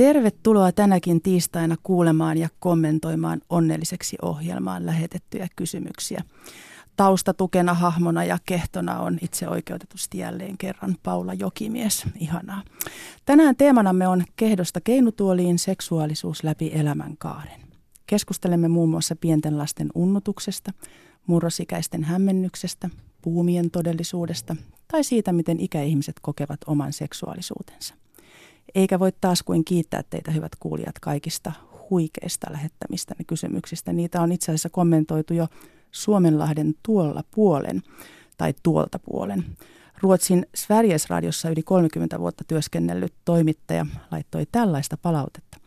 Tervetuloa tänäkin tiistaina kuulemaan ja kommentoimaan onnelliseksi ohjelmaan lähetettyjä kysymyksiä. Taustatukena, hahmona ja kehtona on itse oikeutetusti jälleen kerran Paula Jokimies. Ihanaa. Tänään teemanamme on kehdosta keinutuoliin seksuaalisuus läpi elämänkaaren. Keskustelemme muun muassa pienten lasten unnutuksesta, murrosikäisten hämmennyksestä, puumien todellisuudesta tai siitä, miten ikäihmiset kokevat oman seksuaalisuutensa. Eikä voi taas kuin kiittää teitä hyvät kuulijat kaikista huikeista lähettämistä kysymyksistä. Niitä on itse asiassa kommentoitu jo Suomenlahden tuolla puolen tai tuolta puolen. Ruotsin Sveriges radiossa yli 30 vuotta työskennellyt toimittaja laittoi tällaista palautetta.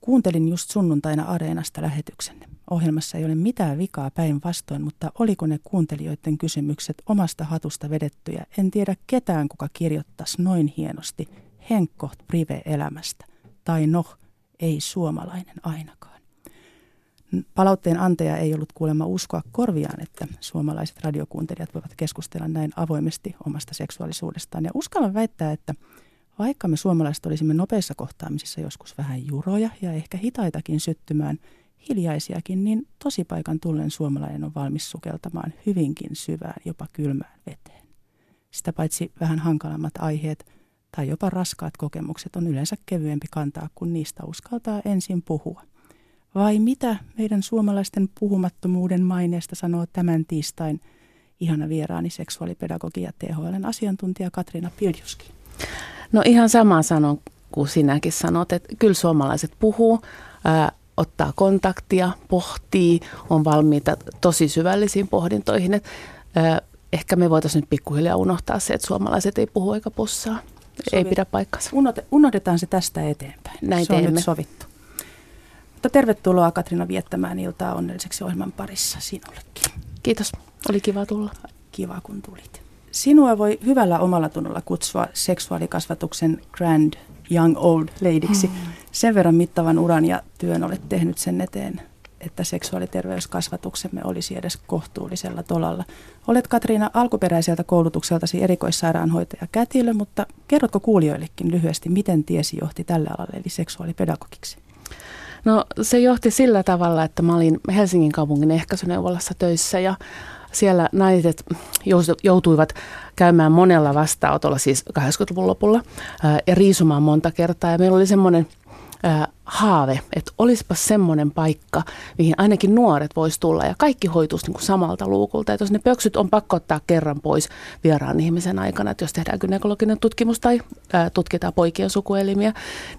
Kuuntelin just sunnuntaina Areenasta lähetyksenne. Ohjelmassa ei ole mitään vikaa päinvastoin, mutta oliko ne kuuntelijoiden kysymykset omasta hatusta vedettyjä? En tiedä ketään, kuka kirjoittaisi noin hienosti Henkko prive-elämästä. Tai noh, ei suomalainen ainakaan. Palautteen antaja ei ollut kuulemma uskoa korviaan, että suomalaiset radiokuuntelijat voivat keskustella näin avoimesti omasta seksuaalisuudestaan. Ja uskallan väittää, että vaikka me suomalaiset olisimme nopeissa kohtaamisissa joskus vähän juroja ja ehkä hitaitakin syttymään, hiljaisiakin, niin tosipaikan tullen suomalainen on valmis sukeltamaan hyvinkin syvään, jopa kylmään veteen. Sitä paitsi vähän hankalammat aiheet tai jopa raskaat kokemukset on yleensä kevyempi kantaa, kun niistä uskaltaa ensin puhua. Vai mitä meidän suomalaisten puhumattomuuden maineesta sanoo tämän tiistain ihana vieraani seksuaalipedagogi ja THLn asiantuntija Katriina Piljuskin? No ihan samaa sanon kuin sinäkin sanot, että kyllä suomalaiset puhuu, ää, ottaa kontaktia, pohtii, on valmiita tosi syvällisiin pohdintoihin. Että, ää, ehkä me voitaisiin nyt pikkuhiljaa unohtaa se, että suomalaiset ei puhu eikä possaa. Sovi. Ei pidä paikkansa. Unohdetaan se tästä eteenpäin. Näin se teemme. on nyt sovittu. Mutta tervetuloa Katrina viettämään iltaa onnelliseksi ohjelman parissa sinullekin. Kiitos. Oli kiva tulla. Kiva kun tulit. Sinua voi hyvällä omalla tunnolla kutsua seksuaalikasvatuksen grand young old ladyksi. Mm. Sen verran mittavan uran ja työn olet tehnyt sen eteen, että seksuaaliterveyskasvatuksemme olisi edes kohtuullisella tolalla. Olet Katriina alkuperäiseltä koulutukseltasi erikoissairaanhoitaja kätilö, mutta kerrotko kuulijoillekin lyhyesti, miten tiesi johti tälle alalle eli seksuaalipedagogiksi? No se johti sillä tavalla, että mä olin Helsingin kaupungin ehkäisyneuvolassa töissä ja siellä naiset joutuivat käymään monella vastaanotolla, siis 80-luvun lopulla, ja riisumaan monta kertaa. Ja meillä oli semmoinen haave, että olisipa semmoinen paikka, mihin ainakin nuoret vois tulla ja kaikki hoituisi niin kuin samalta luukulta. Että jos ne pöksyt on pakko ottaa kerran pois vieraan ihmisen aikana, että jos tehdään gynekologinen tutkimus tai ää, tutkitaan poikien sukuelimiä,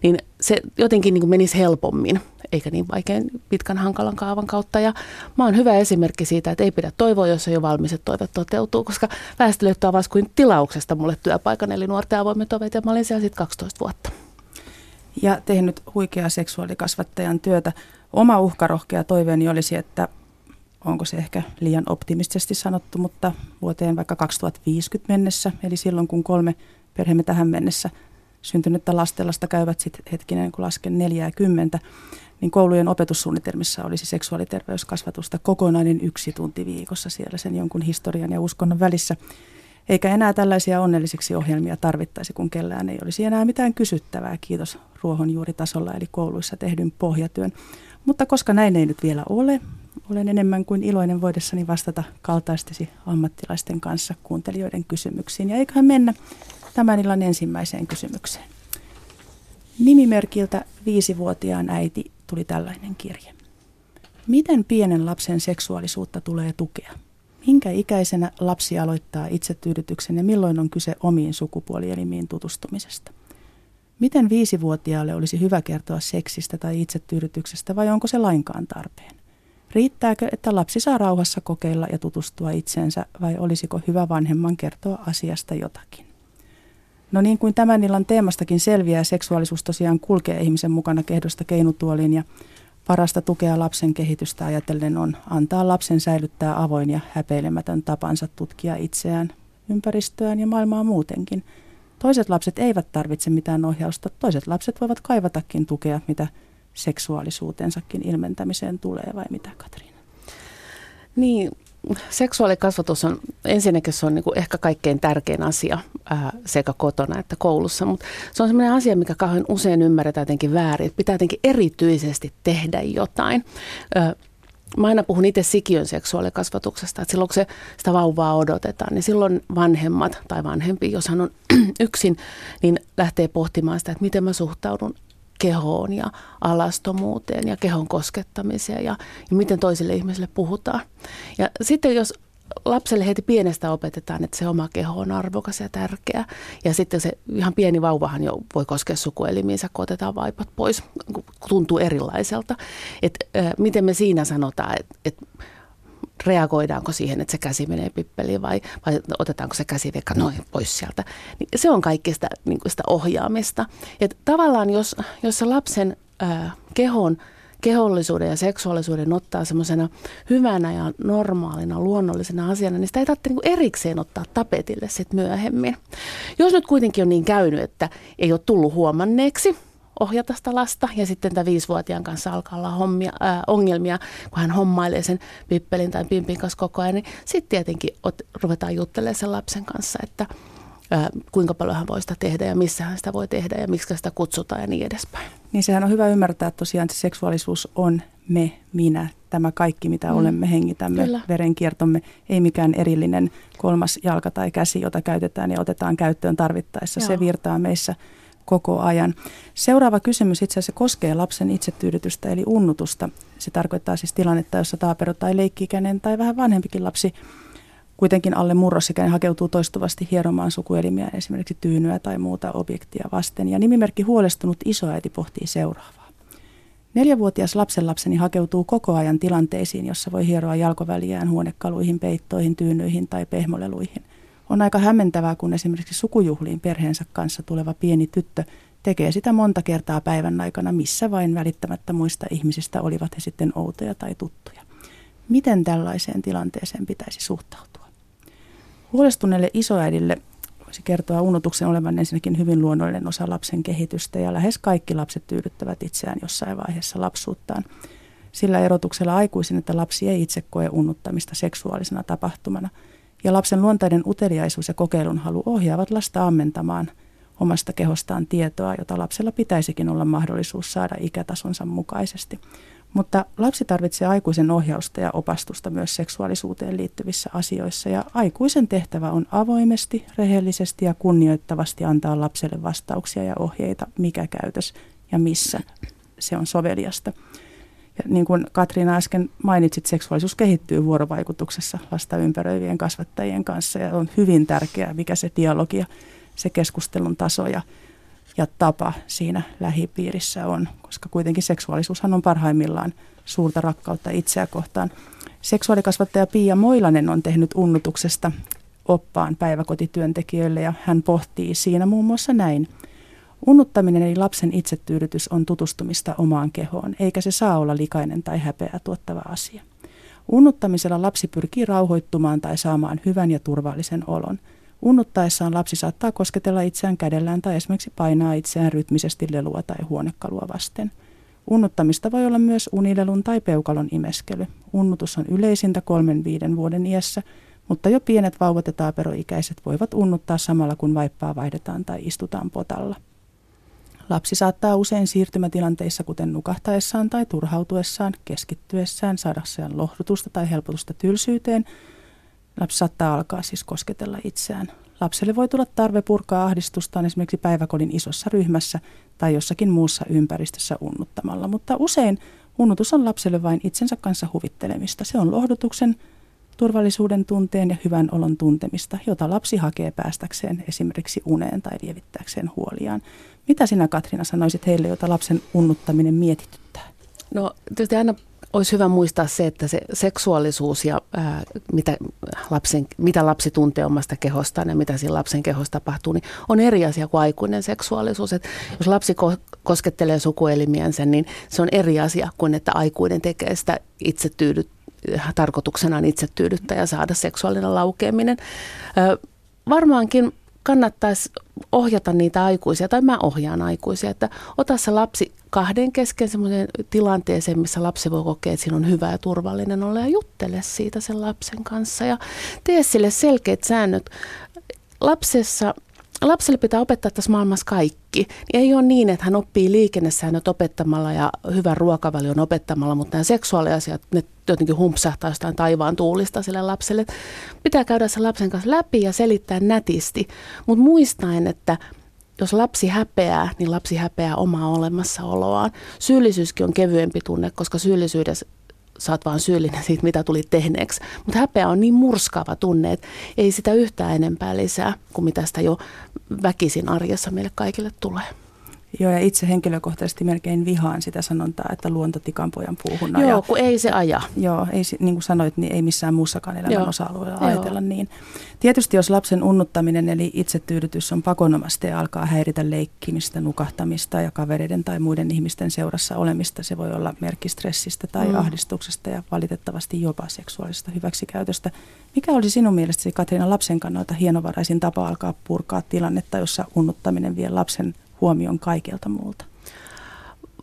niin se jotenkin niin kuin menisi helpommin eikä niin vaikein pitkän hankalan kaavan kautta. Ja mä oon hyvä esimerkki siitä, että ei pidä toivoa, jos on jo valmis, että toive toteutuu, koska Väestöliitto avasi kuin tilauksesta mulle työpaikan, eli nuorten avoimet ovet, ja mä olin siellä sitten 12 vuotta ja tehnyt huikeaa seksuaalikasvattajan työtä. Oma uhkarohkea toiveeni olisi, että onko se ehkä liian optimistisesti sanottu, mutta vuoteen vaikka 2050 mennessä, eli silloin kun kolme perheemme tähän mennessä syntynyttä lastenlasta käyvät sitten hetkinen, kun lasken 40, niin koulujen opetussuunnitelmissa olisi seksuaaliterveyskasvatusta kokonainen yksi tunti viikossa siellä sen jonkun historian ja uskonnon välissä. Eikä enää tällaisia onnellisiksi ohjelmia tarvittaisi, kun kellään ei olisi enää mitään kysyttävää, kiitos ruohonjuuritasolla eli kouluissa tehdyn pohjatyön. Mutta koska näin ei nyt vielä ole, olen enemmän kuin iloinen voidessani vastata kaltaistesi ammattilaisten kanssa kuuntelijoiden kysymyksiin. Ja eiköhän mennä tämän illan ensimmäiseen kysymykseen. Nimimerkiltä viisivuotiaan äiti tuli tällainen kirje. Miten pienen lapsen seksuaalisuutta tulee tukea? Minkä ikäisenä lapsi aloittaa itsetyydytyksen ja milloin on kyse omiin sukupuolielimiin tutustumisesta? Miten viisivuotiaalle olisi hyvä kertoa seksistä tai itsetyydytyksestä vai onko se lainkaan tarpeen? Riittääkö, että lapsi saa rauhassa kokeilla ja tutustua itseensä vai olisiko hyvä vanhemman kertoa asiasta jotakin? No niin kuin tämän illan teemastakin selviää, seksuaalisuus tosiaan kulkee ihmisen mukana kehdosta keinutuoliin ja Parasta tukea lapsen kehitystä ajatellen on antaa lapsen säilyttää avoin ja häpeilemätön tapansa tutkia itseään, ympäristöään ja maailmaa muutenkin. Toiset lapset eivät tarvitse mitään ohjausta, toiset lapset voivat kaivatakin tukea, mitä seksuaalisuutensakin ilmentämiseen tulee, vai mitä Katriina? Niin, seksuaalikasvatus on ensinnäkin se on niin kuin ehkä kaikkein tärkein asia ää, sekä kotona että koulussa, mutta se on sellainen asia, mikä kauhean usein ymmärretään jotenkin väärin, että pitää jotenkin erityisesti tehdä jotain. Ää, Mä aina puhun itse sikiön seksuaalikasvatuksesta, että silloin kun se, sitä vauvaa odotetaan, niin silloin vanhemmat tai vanhempi, jos hän on yksin, niin lähtee pohtimaan sitä, että miten mä suhtaudun kehoon ja alastomuuteen ja kehon koskettamiseen ja, ja miten toisille ihmisille puhutaan. Ja sitten jos lapselle heti pienestä opetetaan, että se oma keho on arvokas ja tärkeä. Ja sitten se ihan pieni vauvahan jo voi koskea sukuelimiinsä, kun otetaan vaipat pois, tuntuu erilaiselta. Et, äh, miten me siinä sanotaan, että et, reagoidaanko siihen, että se käsi menee pippeliin vai, vai otetaanko se käsi vaikka noin pois sieltä. Niin se on kaikki sitä, niin sitä ohjaamista. Et tavallaan jos, jos se lapsen äh, kehon kehollisuuden ja seksuaalisuuden ottaa semmoisena hyvänä ja normaalina, luonnollisena asiana, niin sitä ei tarvitse niin erikseen ottaa tapetille sitten myöhemmin. Jos nyt kuitenkin on niin käynyt, että ei ole tullut huomanneeksi, ohjata sitä lasta ja sitten tämä viisivuotiaan kanssa alkaa olla hommia, ää, ongelmia, kun hän hommailee sen pippelin tai pimpin kanssa koko ajan, niin sitten tietenkin ot, ruvetaan juttelemaan sen lapsen kanssa, että ää, kuinka paljon hän voi sitä tehdä ja missä hän sitä voi tehdä ja miksi sitä kutsutaan ja niin edespäin. Niin sehän on hyvä ymmärtää, että tosiaan se seksuaalisuus on me, minä, tämä kaikki mitä mm. olemme, hengitämme, Kyllä. verenkiertomme, ei mikään erillinen kolmas jalka tai käsi, jota käytetään ja otetaan käyttöön tarvittaessa. Joo. Se virtaa meissä koko ajan. Seuraava kysymys itse asiassa koskee lapsen itsetyydytystä eli unnutusta. Se tarkoittaa siis tilannetta, jossa taapero tai leikkikäinen tai vähän vanhempikin lapsi kuitenkin alle murrosikäinen hakeutuu toistuvasti hieromaan sukuelimiä, esimerkiksi tyynyä tai muuta objektia vasten. Ja nimimerkki huolestunut isoäiti pohtii seuraavaa. Neljävuotias lapsenlapseni hakeutuu koko ajan tilanteisiin, jossa voi hieroa jalkoväliään huonekaluihin, peittoihin, tyynyihin tai pehmoleluihin. On aika hämmentävää, kun esimerkiksi sukujuhliin perheensä kanssa tuleva pieni tyttö tekee sitä monta kertaa päivän aikana, missä vain välittämättä muista ihmisistä olivat he sitten outoja tai tuttuja. Miten tällaiseen tilanteeseen pitäisi suhtautua? Huolestuneelle isoäidille voisi kertoa unotuksen olevan ensinnäkin hyvin luonnollinen osa lapsen kehitystä ja lähes kaikki lapset tyydyttävät itseään jossain vaiheessa lapsuuttaan. Sillä erotuksella aikuisin, että lapsi ei itse koe unnuttamista seksuaalisena tapahtumana ja lapsen luontainen uteliaisuus ja kokeilun halu ohjaavat lasta ammentamaan omasta kehostaan tietoa, jota lapsella pitäisikin olla mahdollisuus saada ikätasonsa mukaisesti. Mutta lapsi tarvitsee aikuisen ohjausta ja opastusta myös seksuaalisuuteen liittyvissä asioissa ja aikuisen tehtävä on avoimesti, rehellisesti ja kunnioittavasti antaa lapselle vastauksia ja ohjeita, mikä käytös ja missä se on soveliasta. Ja niin kuin Katriina äsken mainitsit, seksuaalisuus kehittyy vuorovaikutuksessa lasta ympäröivien kasvattajien kanssa ja on hyvin tärkeää, mikä se dialogi ja se keskustelun taso ja ja tapa siinä lähipiirissä on, koska kuitenkin seksuaalisuushan on parhaimmillaan suurta rakkautta itseä kohtaan. Seksuaalikasvattaja Pia Moilanen on tehnyt unnutuksesta oppaan päiväkotityöntekijöille ja hän pohtii siinä muun muassa näin. Unnuttaminen eli lapsen itsetyydytys on tutustumista omaan kehoon, eikä se saa olla likainen tai häpeä tuottava asia. Unnuttamisella lapsi pyrkii rauhoittumaan tai saamaan hyvän ja turvallisen olon – Unnuttaessaan lapsi saattaa kosketella itseään kädellään tai esimerkiksi painaa itseään rytmisesti lelua tai huonekalua vasten. Unnuttamista voi olla myös unilelun tai peukalon imeskely. Unnutus on yleisintä kolmen viiden vuoden iässä, mutta jo pienet vauvat ja taaperoikäiset voivat unnuttaa samalla kun vaippaa vaihdetaan tai istutaan potalla. Lapsi saattaa usein siirtymätilanteissa, kuten nukahtaessaan tai turhautuessaan, keskittyessään, saadakseen lohdutusta tai helpotusta tylsyyteen – Lapsi saattaa alkaa siis kosketella itseään. Lapselle voi tulla tarve purkaa ahdistustaan esimerkiksi päiväkodin isossa ryhmässä tai jossakin muussa ympäristössä unnuttamalla, mutta usein unnutus on lapselle vain itsensä kanssa huvittelemista. Se on lohdutuksen, turvallisuuden tunteen ja hyvän olon tuntemista, jota lapsi hakee päästäkseen esimerkiksi uneen tai lievittääkseen huoliaan. Mitä sinä Katriina sanoisit heille, jota lapsen unnuttaminen mietityttää? No tietysti aina olisi hyvä muistaa se, että se seksuaalisuus ja ää, mitä, lapsen, mitä lapsi tuntee omasta kehostaan ja mitä siinä lapsen kehossa tapahtuu, niin on eri asia kuin aikuinen seksuaalisuus. Et jos lapsi ko- koskettelee sukuelimiänsä, niin se on eri asia kuin että aikuinen tekee sitä itse tyydyt, tarkoituksenaan itse tyydyttää ja saada seksuaalinen laukeaminen. Ää, varmaankin kannattaisi ohjata niitä aikuisia, tai mä ohjaan aikuisia, että ota se lapsi kahden kesken semmoisen tilanteeseen, missä lapsi voi kokea, että siinä on hyvä ja turvallinen olla ja juttele siitä sen lapsen kanssa ja tee sille selkeät säännöt. Lapsessa lapselle pitää opettaa tässä maailmassa kaikki. Niin ei ole niin, että hän oppii liikennesäännöt opettamalla ja hyvän ruokavalion opettamalla, mutta nämä seksuaaliasiat, ne jotenkin humpsahtaa jostain taivaan tuulista sille lapselle. Pitää käydä sen lapsen kanssa läpi ja selittää nätisti, mutta muistaen, että jos lapsi häpeää, niin lapsi häpeää omaa olemassaoloaan. Syyllisyyskin on kevyempi tunne, koska syyllisyydessä sä oot vaan syyllinen siitä, mitä tuli tehneeksi. Mutta häpeä on niin murskaava tunne, että ei sitä yhtään enempää lisää kuin mitä sitä jo väkisin arjessa meille kaikille tulee. Joo, ja itse henkilökohtaisesti melkein vihaan sitä sanontaa, että luontotikan pojan puuhun Joo, kun ei se aja. Joo, ei, niin kuin sanoit, niin ei missään muussakaan elämän joo. osa-alueella joo. ajatella niin. Tietysti jos lapsen unnuttaminen eli itsetyydytys on pakonomasta ja alkaa häiritä leikkimistä, nukahtamista ja kavereiden tai muiden ihmisten seurassa olemista, se voi olla merkki stressistä tai mm. ahdistuksesta ja valitettavasti jopa seksuaalisesta hyväksikäytöstä. Mikä olisi sinun mielestäsi Katriina lapsen kannalta hienovaraisin tapa alkaa purkaa tilannetta, jossa unnuttaminen vie lapsen huomion kaikelta muulta?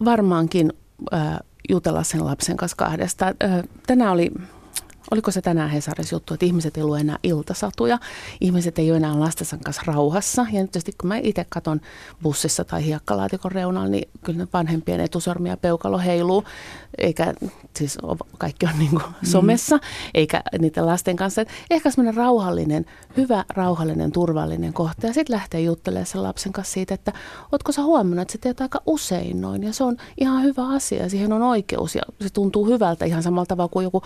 Varmaankin äh, jutella sen lapsen kanssa kahdesta. Äh, tänään oli oliko se tänään Hesarissa juttu, että ihmiset ei lue enää iltasatuja, ihmiset ei ole enää lastensa kanssa rauhassa. Ja nyt tietysti kun mä itse katson bussissa tai hiekkalaatikon reunalla, niin kyllä ne vanhempien etusormi ja peukalo heiluu, eikä siis kaikki on niin kuin mm. somessa, eikä niiden lasten kanssa. Et ehkä semmoinen rauhallinen, hyvä, rauhallinen, turvallinen kohta. Ja sitten lähtee juttelemaan sen lapsen kanssa siitä, että ootko sä huomannut, että sä teet aika usein noin. Ja se on ihan hyvä asia ja siihen on oikeus ja se tuntuu hyvältä ihan samalla tavalla kuin joku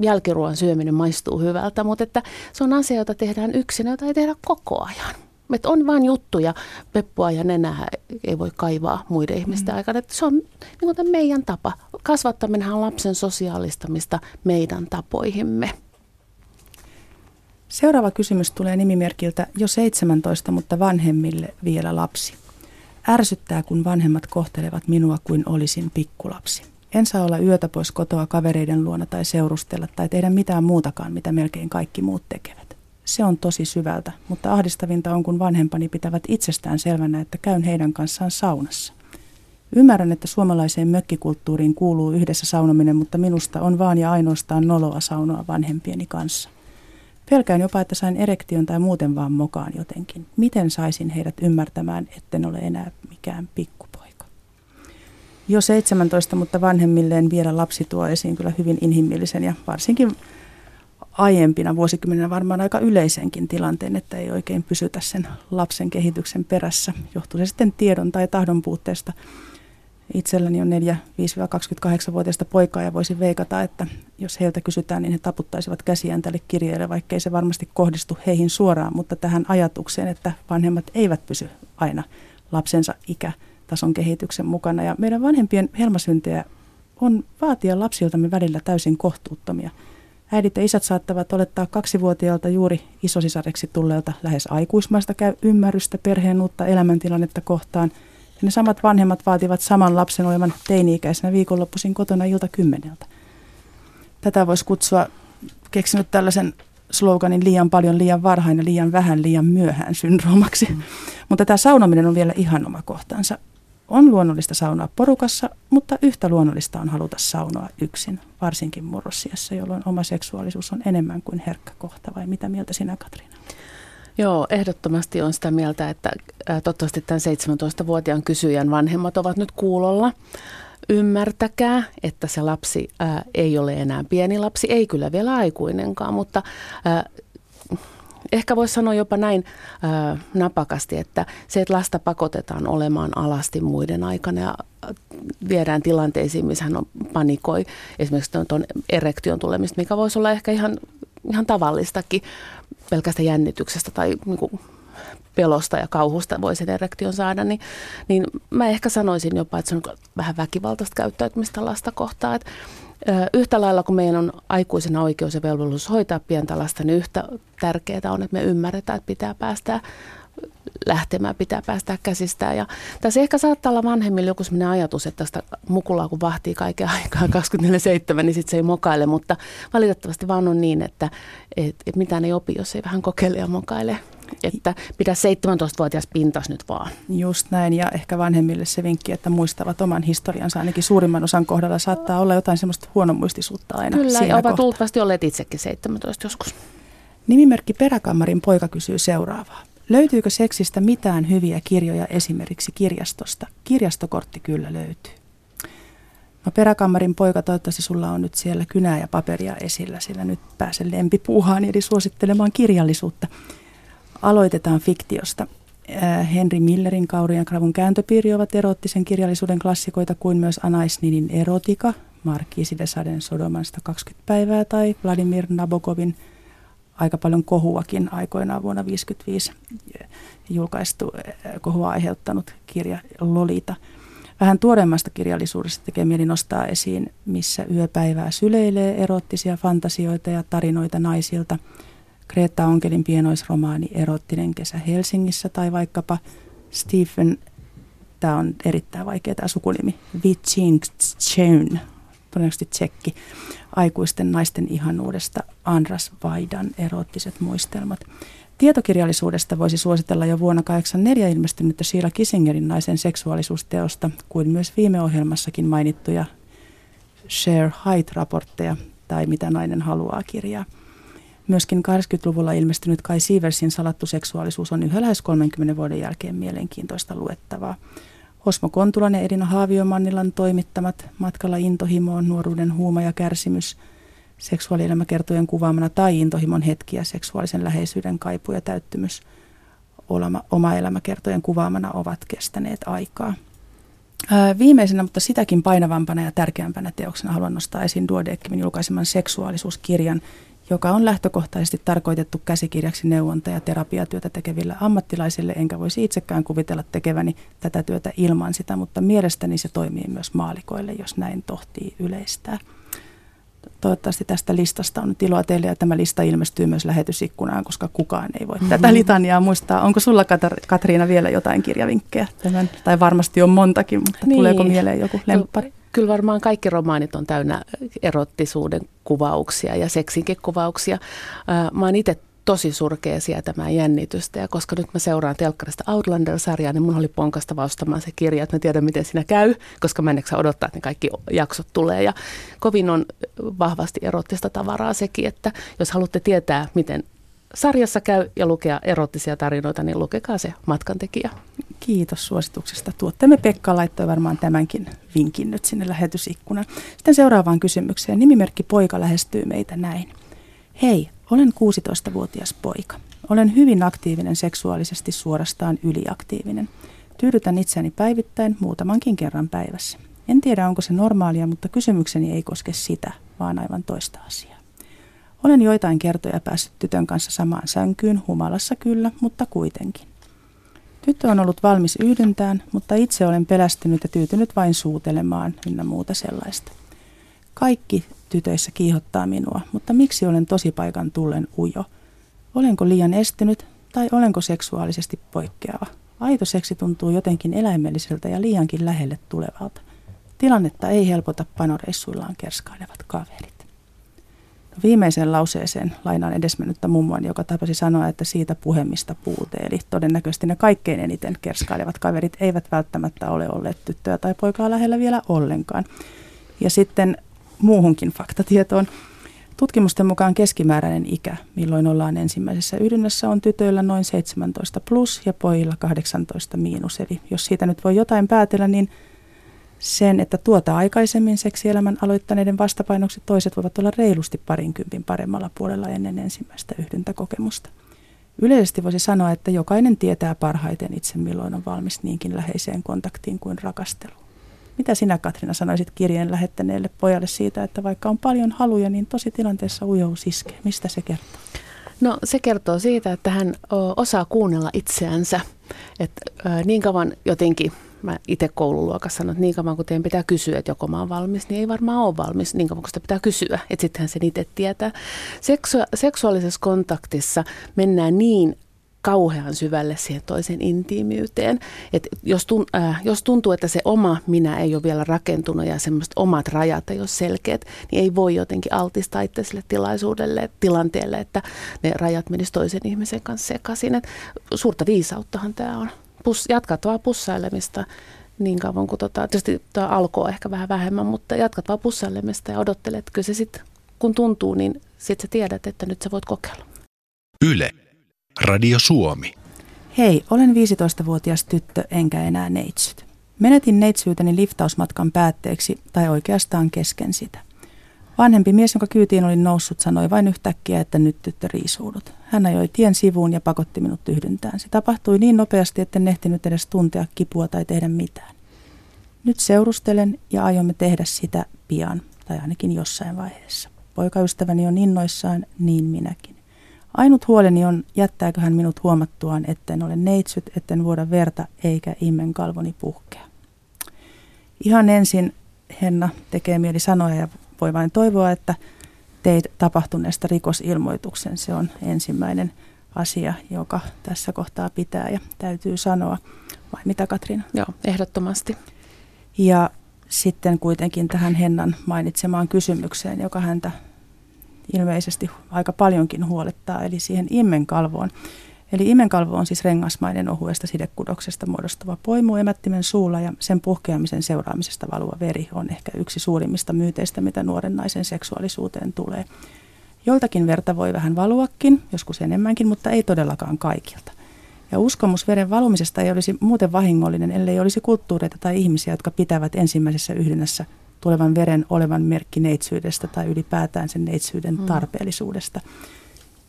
jälkiruoka ruoan syöminen maistuu hyvältä, mutta että se on asia, jota tehdään yksin, jota ei tehdä koko ajan. Että on vain juttuja, peppua ja nenää ei voi kaivaa muiden ihmisten mm. aikana. Että se on niin meidän tapa. Kasvattaminen on lapsen sosiaalistamista meidän tapoihimme. Seuraava kysymys tulee nimimerkiltä jo 17, mutta vanhemmille vielä lapsi. Ärsyttää, kun vanhemmat kohtelevat minua kuin olisin pikkulapsi. En saa olla yötä pois kotoa kavereiden luona tai seurustella tai tehdä mitään muutakaan, mitä melkein kaikki muut tekevät. Se on tosi syvältä, mutta ahdistavinta on, kun vanhempani pitävät itsestään selvänä, että käyn heidän kanssaan saunassa. Ymmärrän, että suomalaiseen mökkikulttuuriin kuuluu yhdessä saunominen, mutta minusta on vaan ja ainoastaan noloa saunoa vanhempieni kanssa. Pelkään jopa, että sain erektion tai muuten vaan mokaan jotenkin. Miten saisin heidät ymmärtämään, etten ole enää mikään pikku? jo 17, mutta vanhemmilleen vielä lapsi tuo esiin kyllä hyvin inhimillisen ja varsinkin aiempina vuosikymmeninä varmaan aika yleisenkin tilanteen, että ei oikein pysytä sen lapsen kehityksen perässä. Johtuu se sitten tiedon tai tahdon puutteesta. Itselläni on 4 5-28-vuotiaista poikaa ja voisin veikata, että jos heiltä kysytään, niin he taputtaisivat käsiään tälle kirjeelle, vaikkei se varmasti kohdistu heihin suoraan, mutta tähän ajatukseen, että vanhemmat eivät pysy aina lapsensa ikä tason kehityksen mukana. Ja meidän vanhempien helmasyntejä on vaatia lapsiltamme välillä täysin kohtuuttomia. Äidit ja isät saattavat olettaa kaksivuotiaalta juuri isosisareksi tulleelta lähes aikuismaista käy ymmärrystä perheen uutta elämäntilannetta kohtaan. Ne samat vanhemmat vaativat saman lapsen olevan teini-ikäisenä viikonloppuisin kotona ilta kymmeneltä. Tätä voisi kutsua, keksinyt tällaisen sloganin liian paljon, liian varhain ja liian vähän, liian myöhään syndroomaksi. Mm. Mutta tämä saunominen on vielä ihan oma kohtansa. On luonnollista saunoa porukassa, mutta yhtä luonnollista on haluta saunoa yksin, varsinkin murrosiassa, jolloin oma seksuaalisuus on enemmän kuin herkkä kohta. Vai mitä mieltä sinä, Katriina? Joo, ehdottomasti on sitä mieltä, että toivottavasti tämän 17-vuotiaan kysyjän vanhemmat ovat nyt kuulolla. Ymmärtäkää, että se lapsi ää, ei ole enää pieni lapsi, ei kyllä vielä aikuinenkaan, mutta ää, ehkä voisi sanoa jopa näin ää, napakasti, että se, että lasta pakotetaan olemaan alasti muiden aikana ja viedään tilanteisiin, missä hän on panikoi, esimerkiksi tuon erektion tulemista, mikä voisi olla ehkä ihan, ihan tavallistakin pelkästä jännityksestä tai niin kuin, pelosta ja kauhusta voi sen erektion saada, niin, niin mä ehkä sanoisin jopa, että se on vähän väkivaltaista käyttäytymistä lasta kohtaan. Että Yhtä lailla kuin meidän on aikuisena oikeus ja velvollisuus hoitaa pientä lasta, niin yhtä tärkeää on, että me ymmärretään, että pitää päästä lähtemään, pitää päästä käsistään. Ja tässä ehkä saattaa olla vanhemmille joku sellainen ajatus, että tästä mukulaa kun vahtii kaiken aikaa 24-7, niin sitten se ei mokaile, mutta valitettavasti vaan on niin, että et, et mitään ei opi, jos ei vähän kokeile ja mokaile. että pidä 17-vuotias pintas nyt vaan. Just näin, ja ehkä vanhemmille se vinkki, että muistavat oman historiansa, ainakin suurimman osan kohdalla saattaa olla jotain semmoista huonomuistisuutta aina Kyllä, siinä ja ovat luultavasti olleet itsekin 17 joskus. Nimimerkki Peräkammarin poika kysyy seuraavaa. Löytyykö seksistä mitään hyviä kirjoja esimerkiksi kirjastosta? Kirjastokortti kyllä löytyy. No Peräkammarin poika, toivottavasti sulla on nyt siellä kynää ja paperia esillä, sillä nyt pääsen lempipuuhaan eli suosittelemaan kirjallisuutta. Aloitetaan fiktiosta. Äh, Henry Millerin Kaurian ja Kravun kääntöpiiri ovat erottisen kirjallisuuden klassikoita kuin myös Anaisninin erotika, Markkiisi de Saden Sodomasta 20 päivää tai Vladimir Nabokovin aika paljon kohuakin aikoinaan vuonna 1955 julkaistu äh, kohua aiheuttanut kirja Lolita. Vähän tuoreemmasta kirjallisuudesta tekee mieli nostaa esiin, missä yöpäivää syleilee erottisia fantasioita ja tarinoita naisilta. Greta Onkelin pienoisromaani Erottinen kesä Helsingissä tai vaikkapa Stephen, tämä on erittäin vaikea tämä sukunimi, Wittgenstein, todennäköisesti tsekki, aikuisten naisten ihanuudesta Andras Vaidan erottiset muistelmat. Tietokirjallisuudesta voisi suositella jo vuonna 1984 ilmestynyttä Sheila Kissingerin naisen seksuaalisuusteosta, kuin myös viime ohjelmassakin mainittuja Share Height-raportteja tai Mitä nainen haluaa kirjaa. Myöskin 80-luvulla ilmestynyt Kai Sieversin salattu seksuaalisuus on yhä lähes 30 vuoden jälkeen mielenkiintoista luettavaa. Osmo Kontulan ja Edina Haaviomannilan toimittamat Matkalla intohimoon, nuoruuden huuma ja kärsimys, seksuaalielämäkertojen kuvaamana tai intohimon hetkiä, seksuaalisen läheisyyden kaipu ja täyttymys olema, oma elämäkertojen kuvaamana ovat kestäneet aikaa. Viimeisenä, mutta sitäkin painavampana ja tärkeämpänä teoksena haluan nostaa esiin Duodeckimin julkaiseman seksuaalisuuskirjan, joka on lähtökohtaisesti tarkoitettu käsikirjaksi neuvonta- ja terapiatyötä tekeville ammattilaisille, enkä voisi itsekään kuvitella tekeväni tätä työtä ilman sitä, mutta mielestäni se toimii myös maalikoille, jos näin tohtii yleistää. Toivottavasti tästä listasta on nyt iloa teille ja tämä lista ilmestyy myös lähetysikkunaan, koska kukaan ei voi mm-hmm. tätä litaniaa muistaa. Onko sulla Katriina vielä jotain kirjavinkkejä tämän? Tai varmasti on montakin, mutta niin. tuleeko mieleen joku lemppari? Kyllä varmaan kaikki romaanit on täynnä erottisuuden kuvauksia ja seksinkin kuvauksia. Mä oon itse tosi surkea sietämään jännitystä ja koska nyt mä seuraan telkkarista Outlander-sarjaa, niin mun oli ponkasta vastaamaan se kirja, että mä tiedän miten siinä käy, koska mä en odottaa, että ne kaikki jaksot tulee ja kovin on vahvasti erottista tavaraa sekin, että jos haluatte tietää, miten sarjassa käy ja lukea erottisia tarinoita, niin lukekaa se matkantekijä. Kiitos suosituksesta. Tuotteemme Pekka laittoi varmaan tämänkin vinkin nyt sinne lähetysikkunaan. Sitten seuraavaan kysymykseen. Nimimerkki poika lähestyy meitä näin. Hei, olen 16-vuotias poika. Olen hyvin aktiivinen seksuaalisesti suorastaan yliaktiivinen. Tyydytän itseäni päivittäin muutamankin kerran päivässä. En tiedä onko se normaalia, mutta kysymykseni ei koske sitä, vaan aivan toista asiaa. Olen joitain kertoja päässyt tytön kanssa samaan sänkyyn, humalassa kyllä, mutta kuitenkin. Tyttö on ollut valmis yhdyntään, mutta itse olen pelästynyt ja tyytynyt vain suutelemaan ynnä muuta sellaista. Kaikki tytöissä kiihottaa minua, mutta miksi olen tosipaikan tullen ujo? Olenko liian estynyt tai olenko seksuaalisesti poikkeava? Aito seksi tuntuu jotenkin eläimelliseltä ja liiankin lähelle tulevalta. Tilannetta ei helpota panoreissuillaan kerskailevat kaverit. Viimeiseen lauseeseen lainaan edesmennyttä mummoani, joka tapasi sanoa, että siitä puhemista puute. Eli todennäköisesti ne kaikkein eniten kerskailevat kaverit eivät välttämättä ole olleet tyttöä tai poikaa lähellä vielä ollenkaan. Ja sitten muuhunkin faktatietoon. Tutkimusten mukaan keskimääräinen ikä, milloin ollaan ensimmäisessä ydynnässä, on tytöillä noin 17 plus ja pojilla 18 miinus. Eli jos siitä nyt voi jotain päätellä, niin sen, että tuota aikaisemmin seksielämän aloittaneiden vastapainoksi toiset voivat olla reilusti parinkympin paremmalla puolella ennen ensimmäistä yhdyntäkokemusta. Yleisesti voisi sanoa, että jokainen tietää parhaiten itse, milloin on valmis niinkin läheiseen kontaktiin kuin rakasteluun. Mitä sinä Katrina sanoisit kirjeen lähettäneelle pojalle siitä, että vaikka on paljon haluja, niin tosi tilanteessa ujous iskee? Mistä se kertoo? No se kertoo siitä, että hän osaa kuunnella itseänsä. Että niin kauan jotenkin mä itse koululuokassa sanon, että niin kauan kun teidän pitää kysyä, että joko mä oon valmis, niin ei varmaan ole valmis niin kauan kun sitä pitää kysyä. Että sittenhän sen itse tietää. Seksu- seksuaalisessa kontaktissa mennään niin kauhean syvälle siihen toisen intiimiyteen. Et jos, tun, äh, jos tuntuu, että se oma minä ei ole vielä rakentunut ja semmoiset omat rajat ei ole selkeät, niin ei voi jotenkin altistaa itselle tilaisuudelle, tilanteelle, että ne rajat menisivät toisen ihmisen kanssa sekaisin. Et suurta viisauttahan tämä on. Pus, jatkat vaan pussailemista niin kauan kuin, tota, tietysti tämä alkoi ehkä vähän vähemmän, mutta jatkat vaan pussailemista ja odottelet, että kyllä se sitten, kun tuntuu, niin sitten sä tiedät, että nyt sä voit kokeilla. Yle. Radio Suomi. Hei, olen 15-vuotias tyttö enkä enää neitsyt. Menetin neitsyyteni liftausmatkan päätteeksi tai oikeastaan kesken sitä. Vanhempi mies, jonka kyytiin olin noussut, sanoi vain yhtäkkiä, että nyt tyttö riisuudut. Hän ajoi tien sivuun ja pakotti minut yhdyntään. Se tapahtui niin nopeasti, että en ehtinyt edes tuntea kipua tai tehdä mitään. Nyt seurustelen ja aiomme tehdä sitä pian, tai ainakin jossain vaiheessa. Poikaystäväni on innoissaan, niin minäkin. Ainut huoleni on, jättääkö hän minut huomattuaan, etten ole neitsyt, etten vuoda verta eikä immen kalvoni puhkea. Ihan ensin Henna tekee mieli sanoa ja voi vain toivoa, että teit tapahtuneesta rikosilmoituksen. Se on ensimmäinen asia, joka tässä kohtaa pitää ja täytyy sanoa. Vai mitä Katriina? Joo, ehdottomasti. Ja sitten kuitenkin tähän Hennan mainitsemaan kysymykseen, joka häntä ilmeisesti aika paljonkin huolettaa, eli siihen immenkalvoon. Eli imenkalvo on siis rengasmainen ohuesta sidekudoksesta muodostuva poimu emättimen suulla ja sen puhkeamisen seuraamisesta valuva veri on ehkä yksi suurimmista myyteistä, mitä nuoren naisen seksuaalisuuteen tulee. Joiltakin verta voi vähän valuakin, joskus enemmänkin, mutta ei todellakaan kaikilta. Ja uskomus veren valumisesta ei olisi muuten vahingollinen, ellei olisi kulttuureita tai ihmisiä, jotka pitävät ensimmäisessä yhdynnässä tulevan veren olevan merkki neitsyydestä tai ylipäätään sen neitsyyden mm.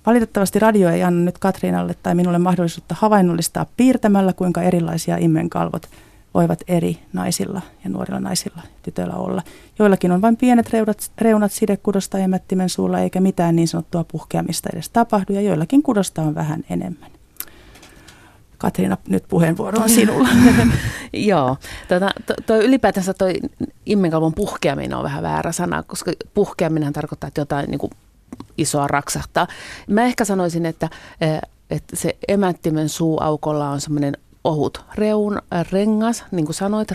Valitettavasti radio ei anna nyt Katriinalle tai minulle mahdollisuutta havainnollistaa piirtämällä, kuinka erilaisia immenkalvot voivat eri naisilla ja nuorilla naisilla tytöillä olla. Joillakin on vain pienet reunat, reunat sidekudosta ja mättimen suulla, eikä mitään niin sanottua puhkeamista edes tapahdu, ja joillakin kudosta on vähän enemmän. Katriina, nyt puheenvuoro on sinulla. Joo, tuota, to, ylipäätänsä tuo immenkalvon puhkeaminen on vähän väärä sana, koska puhkeaminen tarkoittaa, että jotain niin kuin isoa raksahtaa. Mä ehkä sanoisin, että, eh, että se emättimen suuaukolla on semmoinen ohut reun, äh, rengas, niin kuin sanoit,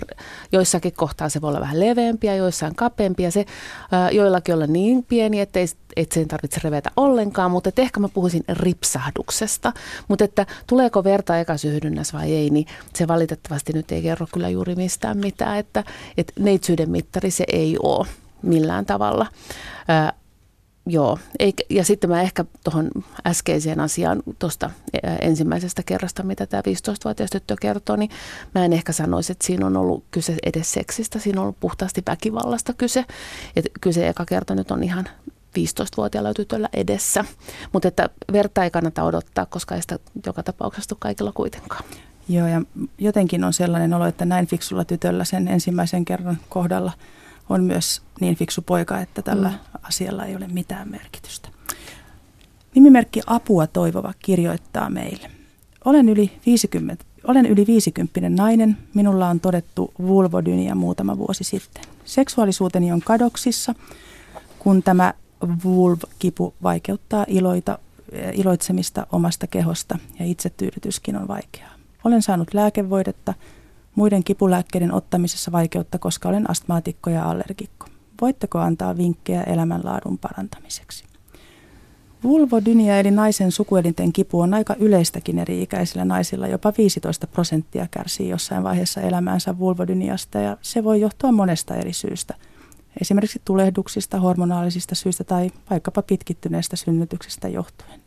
joissakin kohtaa se voi olla vähän leveämpi ja joissain kapeampi ja se äh, joillakin olla niin pieni, että ei, et sen tarvitse revetä ollenkaan, mutta ehkä mä puhuisin ripsahduksesta, mutta että tuleeko verta ekasyhdynnässä vai ei, niin se valitettavasti nyt ei kerro kyllä juuri mistään mitään, että, että neitsyyden mittari se ei ole millään tavalla. Äh, Joo, Eikä, ja sitten mä ehkä tuohon äskeiseen asiaan tuosta ensimmäisestä kerrasta, mitä tämä 15-vuotias tyttö kertoo, niin mä en ehkä sanoisi, että siinä on ollut kyse edes seksistä, siinä on ollut puhtaasti väkivallasta kyse. Että kyse eka kerta nyt on ihan 15-vuotiaalla tytöllä edessä, mutta että verta ei kannata odottaa, koska ei sitä joka tapauksessa kaikilla kuitenkaan. Joo, ja jotenkin on sellainen olo, että näin fiksulla tytöllä sen ensimmäisen kerran kohdalla – on myös niin fiksu poika, että tällä mm. asialla ei ole mitään merkitystä. Nimimerkki Apua toivova kirjoittaa meille. Olen yli 50, olen yli 50 nainen. Minulla on todettu vulvodynia muutama vuosi sitten. Seksuaalisuuteni on kadoksissa, kun tämä vulv-kipu vaikeuttaa iloita, iloitsemista omasta kehosta ja itsetyydytyskin on vaikeaa. Olen saanut lääkevoidetta – muiden kipulääkkeiden ottamisessa vaikeutta, koska olen astmaatikko ja allergikko. Voitteko antaa vinkkejä elämänlaadun parantamiseksi? Vulvodynia eli naisen sukuelinten kipu on aika yleistäkin eri-ikäisillä naisilla. Jopa 15 prosenttia kärsii jossain vaiheessa elämäänsä vulvodyniasta ja se voi johtua monesta eri syystä. Esimerkiksi tulehduksista, hormonaalisista syistä tai vaikkapa pitkittyneestä synnytyksestä johtuen.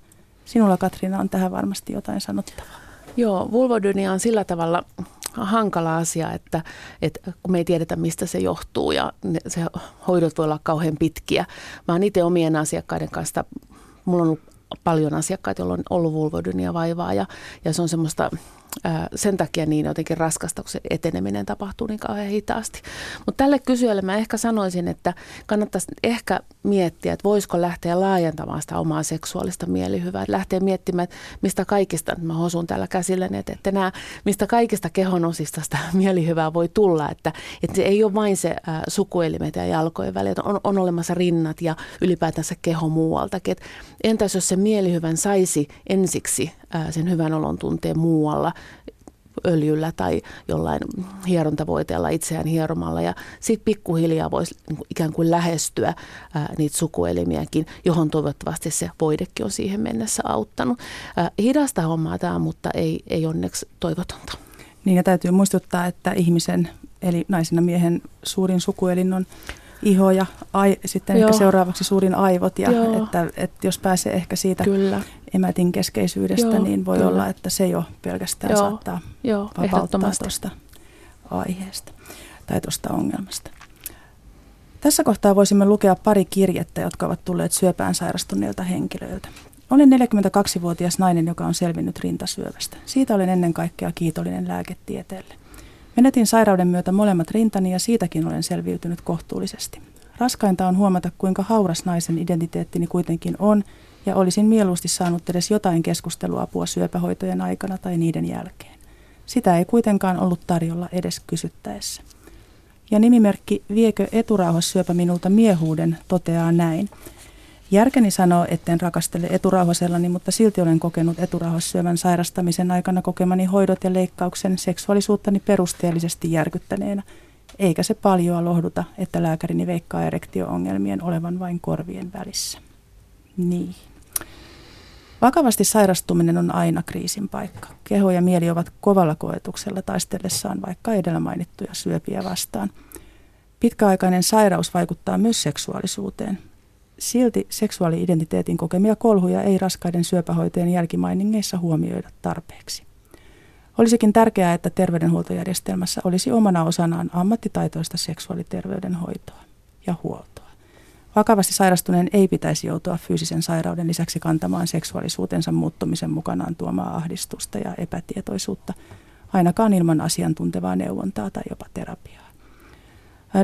Sinulla Katriina on tähän varmasti jotain sanottavaa. Joo, vulvodynia on sillä tavalla hankala asia, että, että kun me ei tiedetä, mistä se johtuu ja ne, se hoidot voi olla kauhean pitkiä. Mä oon itse omien asiakkaiden kanssa, mulla on ollut paljon asiakkaita, joilla on ollut vulvodynia vaivaa ja, ja se on semmoista sen takia niin jotenkin raskasta, kun se eteneminen tapahtuu niin kauhean hitaasti. Mutta tälle kysyjälle mä ehkä sanoisin, että kannattaisi ehkä miettiä, että voisiko lähteä laajentamaan sitä omaa seksuaalista mielihyvää. Että lähteä miettimään, että mistä kaikista, mä hosun täällä käsillä, että, että nämä, mistä kaikista kehon osista sitä mielihyvää voi tulla. Että, että se ei ole vain se äh, sukuelimet ja jalkojen väli, että on, on olemassa rinnat ja ylipäätänsä keho muualtakin. Että entäs jos se mielihyvän saisi ensiksi ää, sen hyvän olon tunteen muualla öljyllä tai jollain hierontavoiteella itseään hieromalla. Ja sitten pikkuhiljaa voisi niin ikään kuin lähestyä ää, niitä sukuelimiäkin, johon toivottavasti se voidekin on siihen mennessä auttanut. Ää, hidasta hommaa tämä, mutta ei, ei onneksi toivotonta. Niin ja täytyy muistuttaa, että ihmisen eli naisena miehen suurin sukuelin on iho ja ai, sitten Joo. ehkä seuraavaksi suurin aivot. Ja että, että jos pääsee ehkä siitä Kyllä. emätin keskeisyydestä, Joo, niin voi kyllä. olla, että se jo pelkästään Joo. saattaa Joo, vapauttaa tuosta aiheesta tai tuosta ongelmasta. Tässä kohtaa voisimme lukea pari kirjettä, jotka ovat tulleet syöpään sairastuneilta henkilöiltä. Olen 42-vuotias nainen, joka on selvinnyt rintasyövästä. Siitä olen ennen kaikkea kiitollinen lääketieteelle. Menetin sairauden myötä molemmat rintani ja siitäkin olen selviytynyt kohtuullisesti. Raskainta on huomata, kuinka hauras naisen identiteettini kuitenkin on, ja olisin mieluusti saanut edes jotain keskusteluapua syöpähoitojen aikana tai niiden jälkeen. Sitä ei kuitenkaan ollut tarjolla edes kysyttäessä. Ja nimimerkki Viekö eturauhassyöpä minulta miehuuden toteaa näin – Järkeni sanoo, etten rakastele eturauhasellani, mutta silti olen kokenut eturauhassyövän sairastamisen aikana kokemani hoidot ja leikkauksen seksuaalisuuttani perusteellisesti järkyttäneenä. Eikä se paljoa lohduta, että lääkärini veikkaa erektio-ongelmien olevan vain korvien välissä. Niin. Vakavasti sairastuminen on aina kriisin paikka. Keho ja mieli ovat kovalla koetuksella taistellessaan vaikka edellä mainittuja syöpiä vastaan. Pitkäaikainen sairaus vaikuttaa myös seksuaalisuuteen. Silti seksuaali-identiteetin kokemia kolhuja ei raskaiden syöpähoitojen jälkimainingeissa huomioida tarpeeksi. Olisikin tärkeää, että terveydenhuoltojärjestelmässä olisi omana osanaan ammattitaitoista seksuaaliterveydenhoitoa ja huoltoa. Vakavasti sairastuneen ei pitäisi joutua fyysisen sairauden lisäksi kantamaan seksuaalisuutensa muuttumisen mukanaan tuomaa ahdistusta ja epätietoisuutta, ainakaan ilman asiantuntevaa neuvontaa tai jopa terapiaa.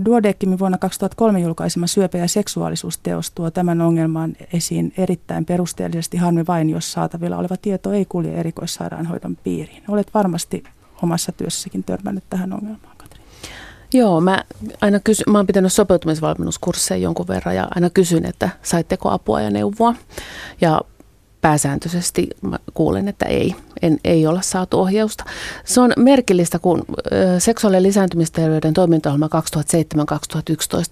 Duodeckimin vuonna 2003 julkaisema Syöpä ja seksuaalisuusteos tuo tämän ongelman esiin erittäin perusteellisesti harmi vain, jos saatavilla oleva tieto ei kulje erikoissairaanhoidon piiriin. Olet varmasti omassa työssäkin törmännyt tähän ongelmaan, Katri. Joo, mä aina kysyn, mä oon pitänyt sopeutumisvalmennuskursseja jonkun verran ja aina kysyn, että saitteko apua ja neuvoa. Ja pääsääntöisesti mä kuulen, että ei, en, ei olla saatu ohjausta. Se on merkillistä, kun seksuaali- ja lisääntymisterveyden toimintaohjelma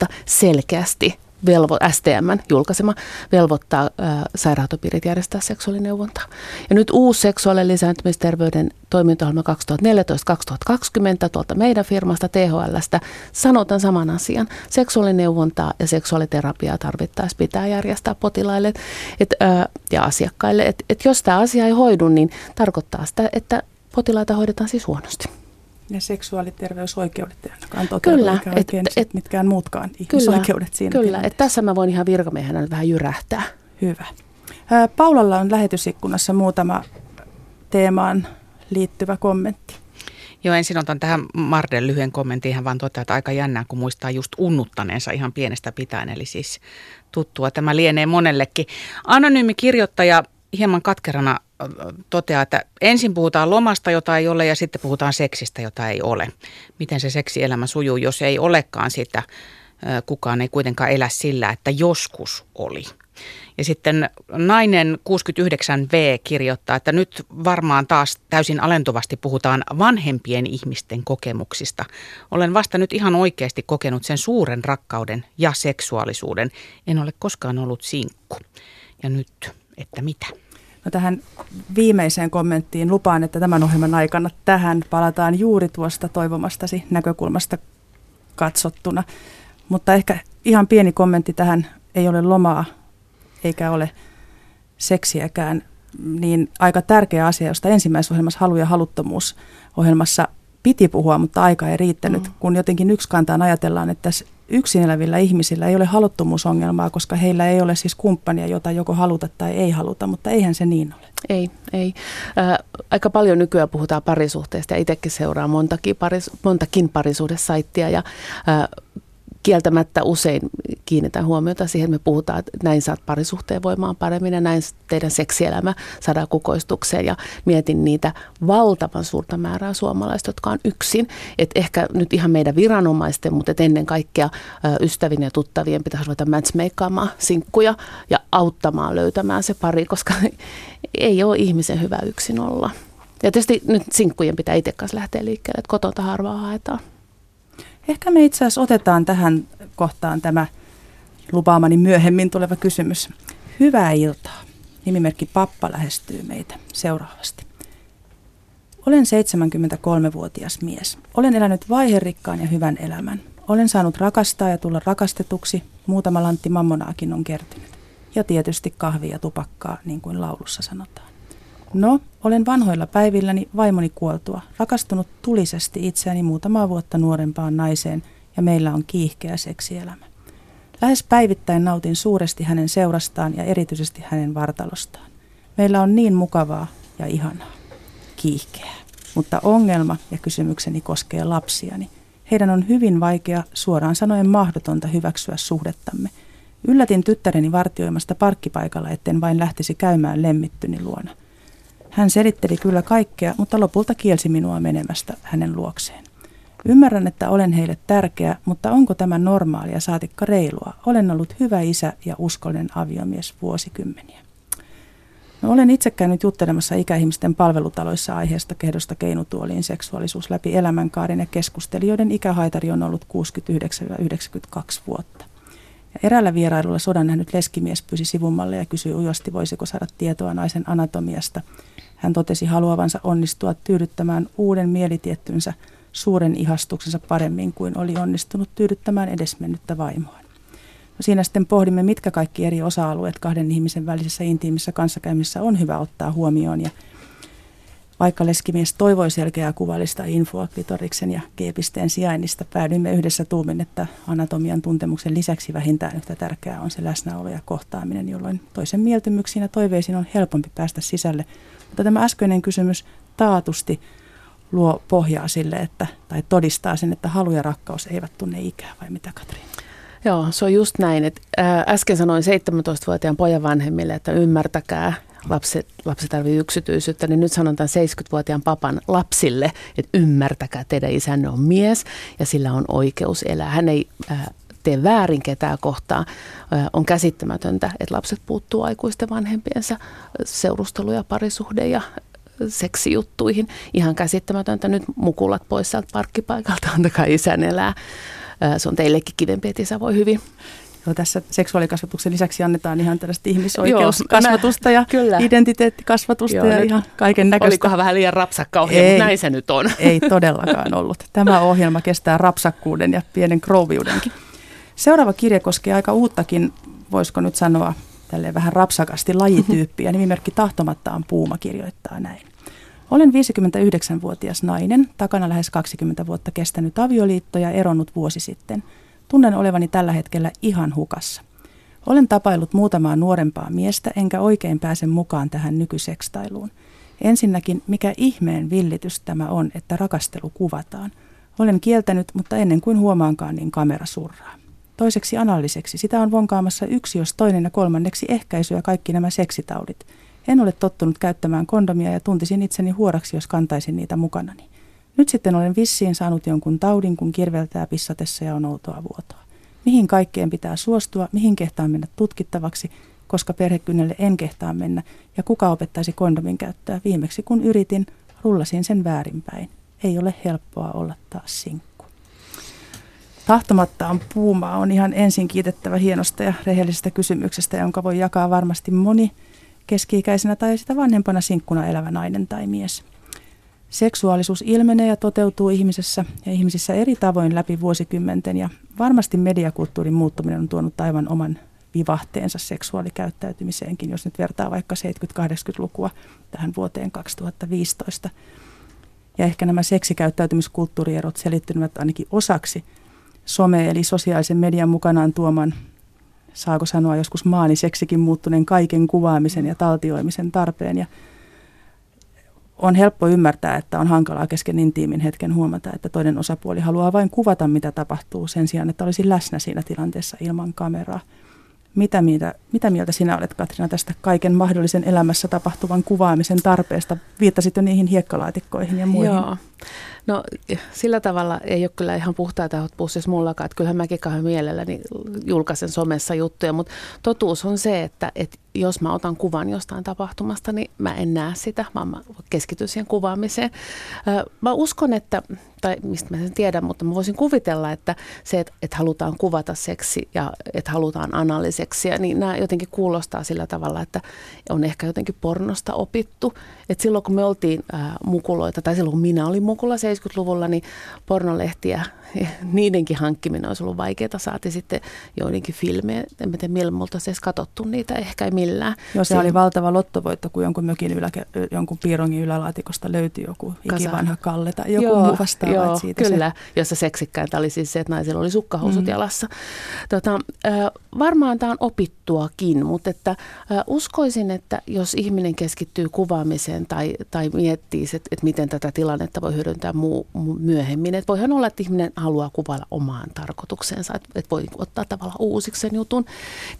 2007-2011 selkeästi velvo, STM julkaisema velvoittaa ää, sairaanhoitopiirit järjestää seksuaalineuvontaa. Ja nyt uusi seksuaali- lisääntymisterveyden toimintaohjelma 2014-2020 tuolta meidän firmasta THLstä sanotaan saman asian. Seksuaalineuvontaa ja seksuaaliterapiaa tarvittaessa pitää järjestää potilaille et, ää, ja asiakkaille. Et, et jos tämä asia ei hoidu, niin tarkoittaa sitä, että potilaita hoidetaan siis huonosti. Ja seksuaaliterveysoikeudet ei ainakaan toteudu, kyllä, oikein et, et, mitkään muutkaan ihmisoikeudet siinä Kyllä, että tässä mä voin ihan virkamiehenä vähän jyrähtää. Hyvä. Ää, Paulalla on lähetysikkunassa muutama teemaan liittyvä kommentti. Joo, ensin otan tähän Marden lyhyen kommentin. Hän vaan toteaa, että aika jännää, kun muistaa just unnuttaneensa ihan pienestä pitäen. Eli siis tuttua tämä lienee monellekin. Anonyymi kirjoittaja hieman katkerana toteaa, että ensin puhutaan lomasta, jota ei ole, ja sitten puhutaan seksistä, jota ei ole. Miten se seksielämä sujuu, jos ei olekaan sitä, kukaan ei kuitenkaan elä sillä, että joskus oli. Ja sitten nainen 69V kirjoittaa, että nyt varmaan taas täysin alentuvasti puhutaan vanhempien ihmisten kokemuksista. Olen vasta nyt ihan oikeasti kokenut sen suuren rakkauden ja seksuaalisuuden. En ole koskaan ollut sinkku. Ja nyt, että mitä? No tähän viimeiseen kommenttiin lupaan, että tämän ohjelman aikana tähän palataan juuri tuosta toivomastasi näkökulmasta katsottuna. Mutta ehkä ihan pieni kommentti tähän, ei ole lomaa eikä ole seksiäkään, niin aika tärkeä asia, josta ensimmäisessä ohjelmassa halu ja haluttomuus ohjelmassa piti puhua, mutta aika ei riittänyt, mm. kun jotenkin yksi kantaan ajatellaan, että yksin elävillä ihmisillä ei ole haluttomuusongelmaa, koska heillä ei ole siis kumppania, jota joko haluta tai ei haluta, mutta eihän se niin ole. Ei, ei. Äh, aika paljon nykyään puhutaan parisuhteesta ja itsekin seuraa montakin, paris, montakin parisuhdessaittia ja äh, kieltämättä usein kiinnitän huomiota siihen, että me puhutaan, että näin saat parisuhteen voimaan paremmin ja näin teidän seksielämä saadaan kukoistukseen ja mietin niitä valtavan suurta määrää suomalaista, jotka on yksin. Että ehkä nyt ihan meidän viranomaisten, mutta ennen kaikkea ystävien ja tuttavien pitäisi ruveta matchmakaamaan sinkkuja ja auttamaan löytämään se pari, koska ei ole ihmisen hyvä yksin olla. Ja tietysti nyt sinkkujen pitää itse kanssa lähteä liikkeelle, että kotota harvaa haetaan. Ehkä me itse asiassa otetaan tähän kohtaan tämä lupaamani myöhemmin tuleva kysymys. Hyvää iltaa. Nimimerkki Pappa lähestyy meitä seuraavasti. Olen 73-vuotias mies. Olen elänyt vaiherikkaan ja hyvän elämän. Olen saanut rakastaa ja tulla rakastetuksi. Muutama lantti mammonaakin on kertynyt. Ja tietysti kahvia ja tupakkaa, niin kuin laulussa sanotaan. No, olen vanhoilla päivilläni vaimoni kuoltua, rakastunut tulisesti itseäni muutamaa vuotta nuorempaan naiseen ja meillä on kiihkeä seksielämä. Lähes päivittäin nautin suuresti hänen seurastaan ja erityisesti hänen vartalostaan. Meillä on niin mukavaa ja ihanaa. Kiihkeää. Mutta ongelma ja kysymykseni koskee lapsiani. Heidän on hyvin vaikea, suoraan sanoen mahdotonta hyväksyä suhdettamme. Yllätin tyttäreni vartioimasta parkkipaikalla, etten vain lähtisi käymään lemmittyni luona. Hän selitteli kyllä kaikkea, mutta lopulta kielsi minua menemästä hänen luokseen. Ymmärrän, että olen heille tärkeä, mutta onko tämä normaalia saatikka reilua? Olen ollut hyvä isä ja uskollinen aviomies vuosikymmeniä. No, olen itse käynyt juttelemassa ikäihmisten palvelutaloissa aiheesta kehdosta keinutuoliin seksuaalisuus läpi elämänkaaren ja keskustelijoiden ikähaitari on ollut 69-92 vuotta. Ja eräällä vierailulla sodan nähnyt leskimies pyysi sivummalle ja kysyi ujosti, voisiko saada tietoa naisen anatomiasta. Hän totesi haluavansa onnistua tyydyttämään uuden mielitiettynsä suuren ihastuksensa paremmin kuin oli onnistunut tyydyttämään edesmennyttä vaimoa. No siinä sitten pohdimme, mitkä kaikki eri osa-alueet kahden ihmisen välisessä intiimissä kanssakäymisessä on hyvä ottaa huomioon. Ja vaikka leskimies toivoi selkeää kuvallista infoa klitoriksen ja G-pisteen sijainnista, päädyimme yhdessä tuumin, että anatomian tuntemuksen lisäksi vähintään yhtä tärkeää on se läsnäolo ja kohtaaminen, jolloin toisen mieltymyksiin ja toiveisiin on helpompi päästä sisälle. Mutta tämä äskeinen kysymys taatusti luo pohjaa sille, että, tai todistaa sen, että halu ja rakkaus eivät tunne ikää, vai mitä Katri? Joo, se on just näin. Että äsken sanoin 17-vuotiaan pojan vanhemmille, että ymmärtäkää, lapsi, lapsi tarvitsee yksityisyyttä, niin nyt sanon tämän 70-vuotiaan papan lapsille, että ymmärtäkää, teidän isänne on mies ja sillä on oikeus elää. Hän ei äh, tee väärin ketään kohtaa. Äh, on käsittämätöntä, että lapset puuttuu aikuisten vanhempiensa seurusteluja, parisuhde ja seksijuttuihin. Ihan käsittämätöntä nyt mukulat pois sieltä parkkipaikalta, antakaa isän elää. Se on teillekin kivempi, että isä voi hyvin. Joo, tässä seksuaalikasvatuksen lisäksi annetaan ihan tällaista ihmisoikeuskasvatusta ja kyllä. identiteettikasvatusta Joo, ja ihan kaiken näköistä. Olikohan vähän liian rapsakka ohjelma, ei, mutta näin se nyt on. Ei todellakaan ollut. Tämä ohjelma kestää rapsakkuuden ja pienen krouviudenkin. Seuraava kirja koskee aika uuttakin, voisiko nyt sanoa, tälleen vähän rapsakasti lajityyppiä. Nimimerkki Tahtomattaan Puuma kirjoittaa näin. Olen 59-vuotias nainen, takana lähes 20 vuotta kestänyt avioliitto ja eronnut vuosi sitten. Tunnen olevani tällä hetkellä ihan hukassa. Olen tapaillut muutamaa nuorempaa miestä, enkä oikein pääse mukaan tähän nykysekstailuun. Ensinnäkin, mikä ihmeen villitys tämä on, että rakastelu kuvataan. Olen kieltänyt, mutta ennen kuin huomaankaan, niin kamera surraa. Toiseksi analliseksi, sitä on vonkaamassa yksi jos toinen ja kolmanneksi ehkäisy ja kaikki nämä seksitaudit – en ole tottunut käyttämään kondomia ja tuntisin itseni huoraksi, jos kantaisin niitä mukanani. Nyt sitten olen vissiin saanut jonkun taudin, kun kirveltää pissatessa ja on outoa vuotoa. Mihin kaikkeen pitää suostua, mihin kehtaa mennä tutkittavaksi, koska perhekynnelle en kehtaa mennä, ja kuka opettaisi kondomin käyttöä viimeksi, kun yritin, rullasin sen väärinpäin. Ei ole helppoa olla taas sinkku. Tahtomattaan puumaa on ihan ensin kiitettävä hienosta ja rehellisestä kysymyksestä, jonka voi jakaa varmasti moni – keski-ikäisenä tai sitä vanhempana sinkkuna elävä nainen tai mies. Seksuaalisuus ilmenee ja toteutuu ihmisessä ja ihmisissä eri tavoin läpi vuosikymmenten ja varmasti mediakulttuurin muuttuminen on tuonut aivan oman vivahteensa seksuaalikäyttäytymiseenkin, jos nyt vertaa vaikka 70-80-lukua tähän vuoteen 2015. Ja ehkä nämä seksikäyttäytymiskulttuurierot selittyvät ainakin osaksi some- eli sosiaalisen median mukanaan tuoman saako sanoa joskus maaniseksikin muuttuneen kaiken kuvaamisen ja taltioimisen tarpeen. Ja on helppo ymmärtää, että on hankalaa kesken intiimin hetken huomata, että toinen osapuoli haluaa vain kuvata, mitä tapahtuu sen sijaan, että olisi läsnä siinä tilanteessa ilman kameraa. Mitä mieltä, mitä mieltä sinä olet, Katrina, tästä kaiken mahdollisen elämässä tapahtuvan kuvaamisen tarpeesta? Viittasit jo niihin hiekkalaatikkoihin ja muihin. Joo. No sillä tavalla ei ole kyllä ihan puhtaita pussissa mullakaan, että kyllähän mäkin kahden mielelläni julkaisen somessa juttuja, mutta totuus on se, että, että jos mä otan kuvan jostain tapahtumasta, niin mä en näe sitä, vaan mä keskityn siihen kuvaamiseen. Mä uskon, että, tai mistä mä sen tiedän, mutta mä voisin kuvitella, että se, että, että halutaan kuvata seksi ja että halutaan analyseksiä, niin nämä jotenkin kuulostaa sillä tavalla, että on ehkä jotenkin pornosta opittu. Että silloin kun me oltiin ää, mukuloita, tai silloin kun minä olin mukula 70-luvulla, niin pornolehtiä niidenkin hankkiminen olisi ollut vaikeaa. Saati sitten joidenkin filmejä. En tiedä, millä me oltaisiin edes katsottu niitä, ehkä ei millään. Joo, se Siin... oli valtava lottovoitto, kun jonkun mökin ylä, jonkun piirongin ylälaatikosta löytyi joku ikivanha kalle tai joku joo, muu vastaava. Joo, siitä kyllä, se... jossa seksikkäintä oli siis se, että naisilla oli sukkahousut mm. jalassa. Tota, varmaan tämä on opittuakin, mutta että, uskoisin, että jos ihminen keskittyy kuvaamiseen tai, tai miettii, että, että miten tätä tilannetta voi hyödyntää muu, myöhemmin. Että voihan olla, että ihminen haluaa kuvailla omaan tarkoitukseensa, että, että voi ottaa tavallaan uusiksi sen jutun,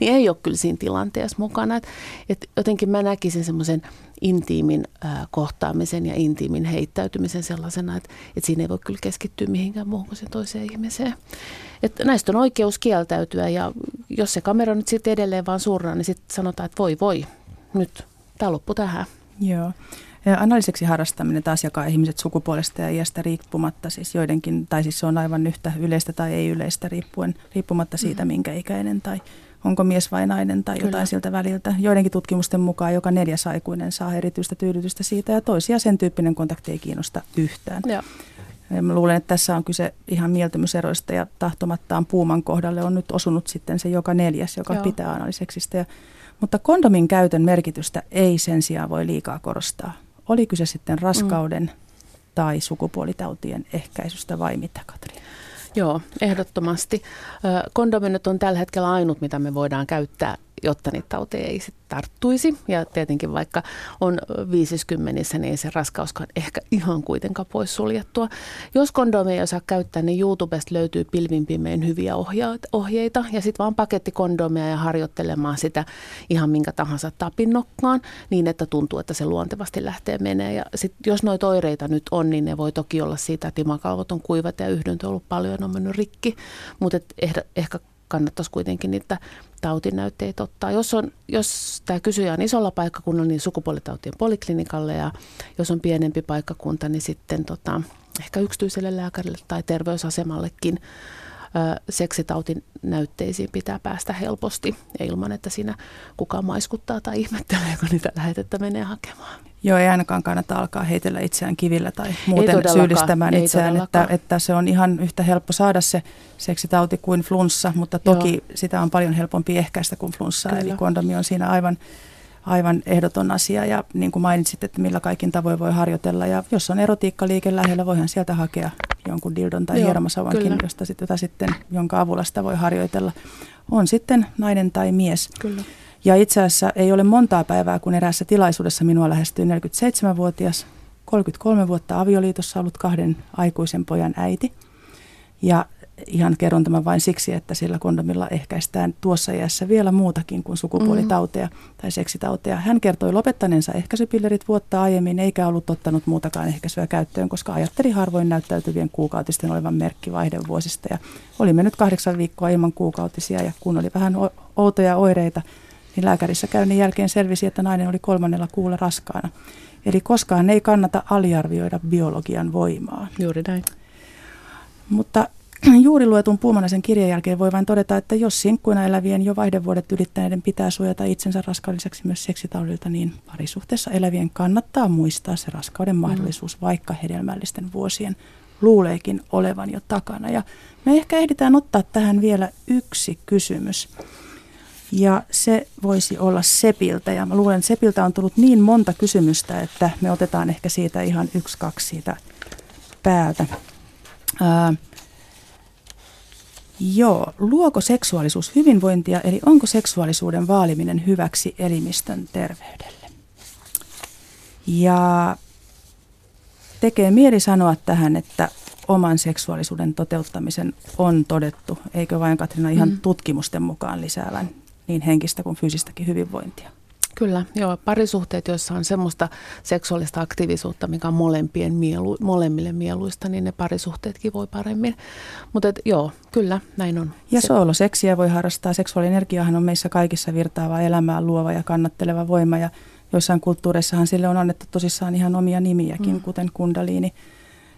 niin ei ole kyllä siinä tilanteessa mukana. Että, että jotenkin mä näkisin semmoisen intiimin äh, kohtaamisen ja intiimin heittäytymisen sellaisena, että, että siinä ei voi kyllä keskittyä mihinkään muuhun kuin sen toiseen ihmiseen. Että näistä on oikeus kieltäytyä ja jos se kamera nyt sitten edelleen vaan surraa, niin sitten sanotaan, että voi voi, nyt tämä loppu tähän. Joo. Analyseksi harrastaminen taas jakaa ihmiset sukupuolesta ja iästä riippumatta, siis joidenkin, tai siis se on aivan yhtä yleistä tai ei yleistä riippuen, riippumatta siitä, mm. minkä ikäinen tai onko mies vai nainen tai Kyllä. jotain siltä väliltä. Joidenkin tutkimusten mukaan joka neljäs aikuinen saa erityistä tyydytystä siitä ja toisia sen tyyppinen kontakti ei kiinnosta yhtään. Joo. Mä luulen, että tässä on kyse ihan mieltymyseroista ja tahtomattaan puuman kohdalle on nyt osunut sitten se joka neljäs, joka Joo. pitää analyseksistä. Ja, mutta kondomin käytön merkitystä ei sen sijaan voi liikaa korostaa. Oli kyse sitten raskauden mm. tai sukupuolitautien ehkäisystä vai mitä, Katri? Joo, ehdottomasti. Kondomi on tällä hetkellä ainut, mitä me voidaan käyttää jotta niitä tauteja ei sitten tarttuisi. Ja tietenkin vaikka on 50, niin se raskauskaan ehkä ihan kuitenkaan pois suljettua. Jos kondomeja ei osaa käyttää, niin YouTubesta löytyy pilvin hyviä ohjeita. Ja sitten vaan paketti kondomeja ja harjoittelemaan sitä ihan minkä tahansa tapinnokkaan niin, että tuntuu, että se luontevasti lähtee menee. Ja sit, jos noita oireita nyt on, niin ne voi toki olla siitä, että imakalvot on kuivat ja yhdyntö on ollut paljon on mennyt rikki. Mutta ehkä kannattaisi kuitenkin niitä tautinäytteitä ottaa. Jos, on, jos tämä kysyjä on isolla paikkakunnalla, niin sukupuolitautien poliklinikalle ja jos on pienempi paikkakunta, niin sitten tota, ehkä yksityiselle lääkärille tai terveysasemallekin seksitautin näytteisiin pitää päästä helposti ja ilman, että siinä kukaan maiskuttaa tai ihmettelee, kun niitä lähetettä menee hakemaan. Joo, ei ainakaan kannata alkaa heitellä itseään kivillä tai muuten syyllistämään itseään, että, että se on ihan yhtä helppo saada se seksitauti kuin flunssa, mutta toki Joo. sitä on paljon helpompi ehkäistä kuin flunssa, Kyllä. eli kondomi on siinä aivan, aivan ehdoton asia ja niin kuin mainitsit, että millä kaikin tavoin voi harjoitella ja jos on erotiikkaliike lähellä, voihan sieltä hakea jonkun dildon tai hieromasauvankin, josta sit, jota sitten, jonka avulla sitä voi harjoitella. On sitten nainen tai mies. Kyllä. Ja itse asiassa ei ole montaa päivää, kun eräässä tilaisuudessa minua lähestyi 47-vuotias, 33 vuotta avioliitossa ollut kahden aikuisen pojan äiti. Ja ihan kerron tämän vain siksi, että sillä kondomilla ehkäistään tuossa iässä vielä muutakin kuin sukupuolitauteja mm-hmm. tai seksitauteja. Hän kertoi lopettaneensa ehkäisypillerit vuotta aiemmin, eikä ollut ottanut muutakaan ehkäisyä käyttöön, koska ajatteli harvoin näyttäytyvien kuukautisten olevan merkki vaihdevuosista. Ja oli mennyt kahdeksan viikkoa ilman kuukautisia ja kun oli vähän outoja oireita, niin lääkärissä käynnin jälkeen selvisi, että nainen oli kolmannella kuulla raskaana. Eli koskaan ei kannata aliarvioida biologian voimaa. Juuri näin. Mutta juuri luetun Puumanaisen kirjan jälkeen voi vain todeta, että jos sinkkuina elävien jo vaihdevuodet ylittäneiden pitää suojata itsensä raskauden lisäksi myös seksitaudilta, niin parisuhteessa elävien kannattaa muistaa se raskauden mm. mahdollisuus, vaikka hedelmällisten vuosien luuleekin olevan jo takana. Ja me ehkä ehditään ottaa tähän vielä yksi kysymys. Ja se voisi olla Sepiltä. Ja mä luulen, että Sepiltä on tullut niin monta kysymystä, että me otetaan ehkä siitä ihan yksi, kaksi siitä päältä. Ää, joo, luoko seksuaalisuus hyvinvointia, eli onko seksuaalisuuden vaaliminen hyväksi elimistön terveydelle? Ja tekee mieli sanoa tähän, että oman seksuaalisuuden toteuttamisen on todettu, eikö vain Katrina ihan mm. tutkimusten mukaan lisäävän niin henkistä kuin fyysistäkin hyvinvointia. Kyllä, joo. Parisuhteet, joissa on semmoista seksuaalista aktiivisuutta, mikä on molempien mielu, molemmille mieluista, niin ne parisuhteetkin voi paremmin. Mutta joo, kyllä, näin on. Ja sooloseksiä voi harrastaa. Seksuaalienergiahan on meissä kaikissa virtaava elämää luova ja kannatteleva voima. Ja joissain kulttuureissahan sille on annettu tosissaan ihan omia nimiäkin, mm. kuten kundaliini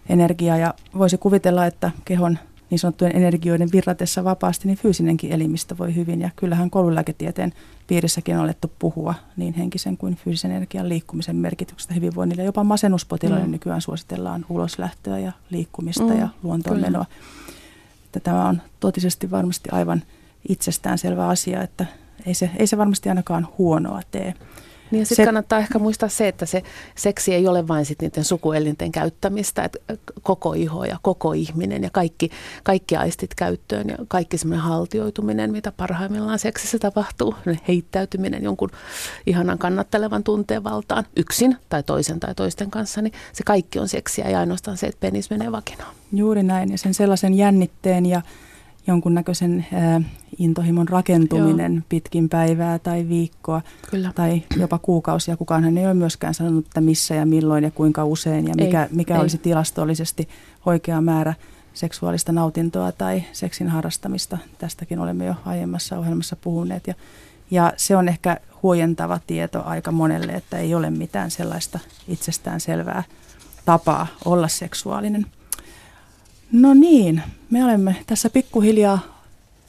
energia. Ja voisi kuvitella, että kehon niin sanottujen energioiden virratessa vapaasti, niin fyysinenkin elimistö voi hyvin. Ja kyllähän koululääketieteen piirissäkin on alettu puhua niin henkisen kuin fyysisen energian liikkumisen merkityksestä hyvinvoinnille. Jopa masennuspotilaille mm. nykyään suositellaan uloslähtöä ja liikkumista mm, ja luontoonmenoa. Että tämä on totisesti varmasti aivan itsestäänselvä asia, että ei se, ei se varmasti ainakaan huonoa tee. Niin sitten kannattaa ehkä muistaa se, että se seksi ei ole vain sit niiden sukuelinten käyttämistä, että koko iho ja koko ihminen ja kaikki, kaikki aistit käyttöön ja kaikki semmoinen haltioituminen, mitä parhaimmillaan seksissä tapahtuu, heittäytyminen jonkun ihanan kannattelevan tunteen valtaan yksin tai toisen tai toisten kanssa, niin se kaikki on seksiä ja ainoastaan se, että penis menee vakinaan. Juuri näin ja sen sellaisen jännitteen ja jonkunnäköisen ää, intohimon rakentuminen Joo. pitkin päivää tai viikkoa Kyllä. tai jopa kuukausia. Kukaan ei ole myöskään sanonut, että missä ja milloin ja kuinka usein ja mikä, ei, mikä ei. olisi tilastollisesti oikea määrä seksuaalista nautintoa tai seksin harrastamista. Tästäkin olemme jo aiemmassa ohjelmassa puhuneet ja, ja se on ehkä huojentava tieto aika monelle, että ei ole mitään sellaista itsestään selvää tapaa olla seksuaalinen. No niin, me olemme tässä pikkuhiljaa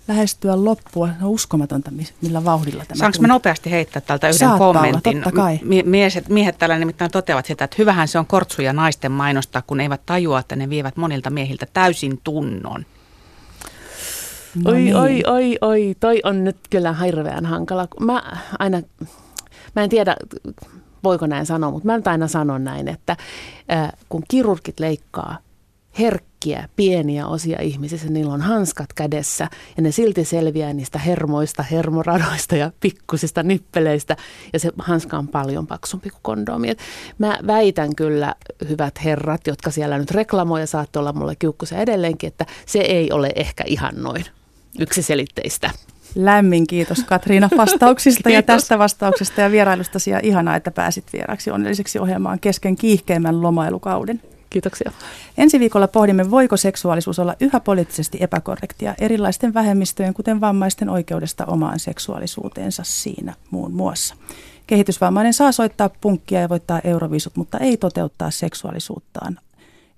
lähestyä loppua. No uskomatonta, millä vauhdilla tämä Saanko mä nopeasti heittää tältä yhden Saattaa kommentin? Olla, totta kai. Miehet, miehet tällä nimittäin toteavat sitä, että hyvähän se on kortsuja naisten mainostaa, kun eivät tajua, että ne vievät monilta miehiltä täysin tunnon. No oi, niin. oi, oi, oi, toi on nyt kyllä hirveän hankala. Mä aina, mä en tiedä, voiko näin sanoa, mutta mä nyt aina sanon näin, että äh, kun kirurgit leikkaa herkkiä, pieniä osia ihmisissä, niillä on hanskat kädessä ja ne silti selviää niistä hermoista, hermoradoista ja pikkusista nippeleistä ja se hanska on paljon paksumpi kuin kondomi. Et mä väitän kyllä, hyvät herrat, jotka siellä nyt reklamoi ja saatte olla mulle kiukkusia edelleenkin, että se ei ole ehkä ihan noin yksiselitteistä. Lämmin kiitos Katriina vastauksista ja tästä vastauksesta ja vierailustasi ja ihanaa, että pääsit vieraksi onnelliseksi ohjelmaan kesken kiihkeimmän lomailukauden. Kiitoksia. Ensi viikolla pohdimme, voiko seksuaalisuus olla yhä poliittisesti epäkorrektia erilaisten vähemmistöjen, kuten vammaisten oikeudesta omaan seksuaalisuuteensa siinä muun muassa. Kehitysvammainen saa soittaa punkkia ja voittaa euroviisut, mutta ei toteuttaa seksuaalisuuttaan.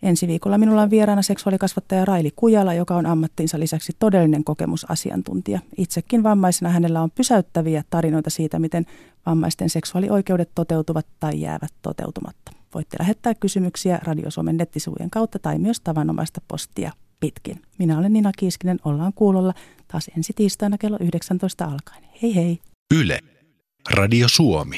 Ensi viikolla minulla on vieraana seksuaalikasvattaja Raili Kujala, joka on ammattinsa lisäksi todellinen kokemusasiantuntija. Itsekin vammaisena hänellä on pysäyttäviä tarinoita siitä, miten vammaisten seksuaalioikeudet toteutuvat tai jäävät toteutumatta. Voitte lähettää kysymyksiä Radio Suomen nettisivujen kautta tai myös tavanomaista postia pitkin. Minä olen Nina Kiiskinen, ollaan kuulolla taas ensi tiistaina kello 19 alkaen. Hei hei! Yle. Radio Suomi.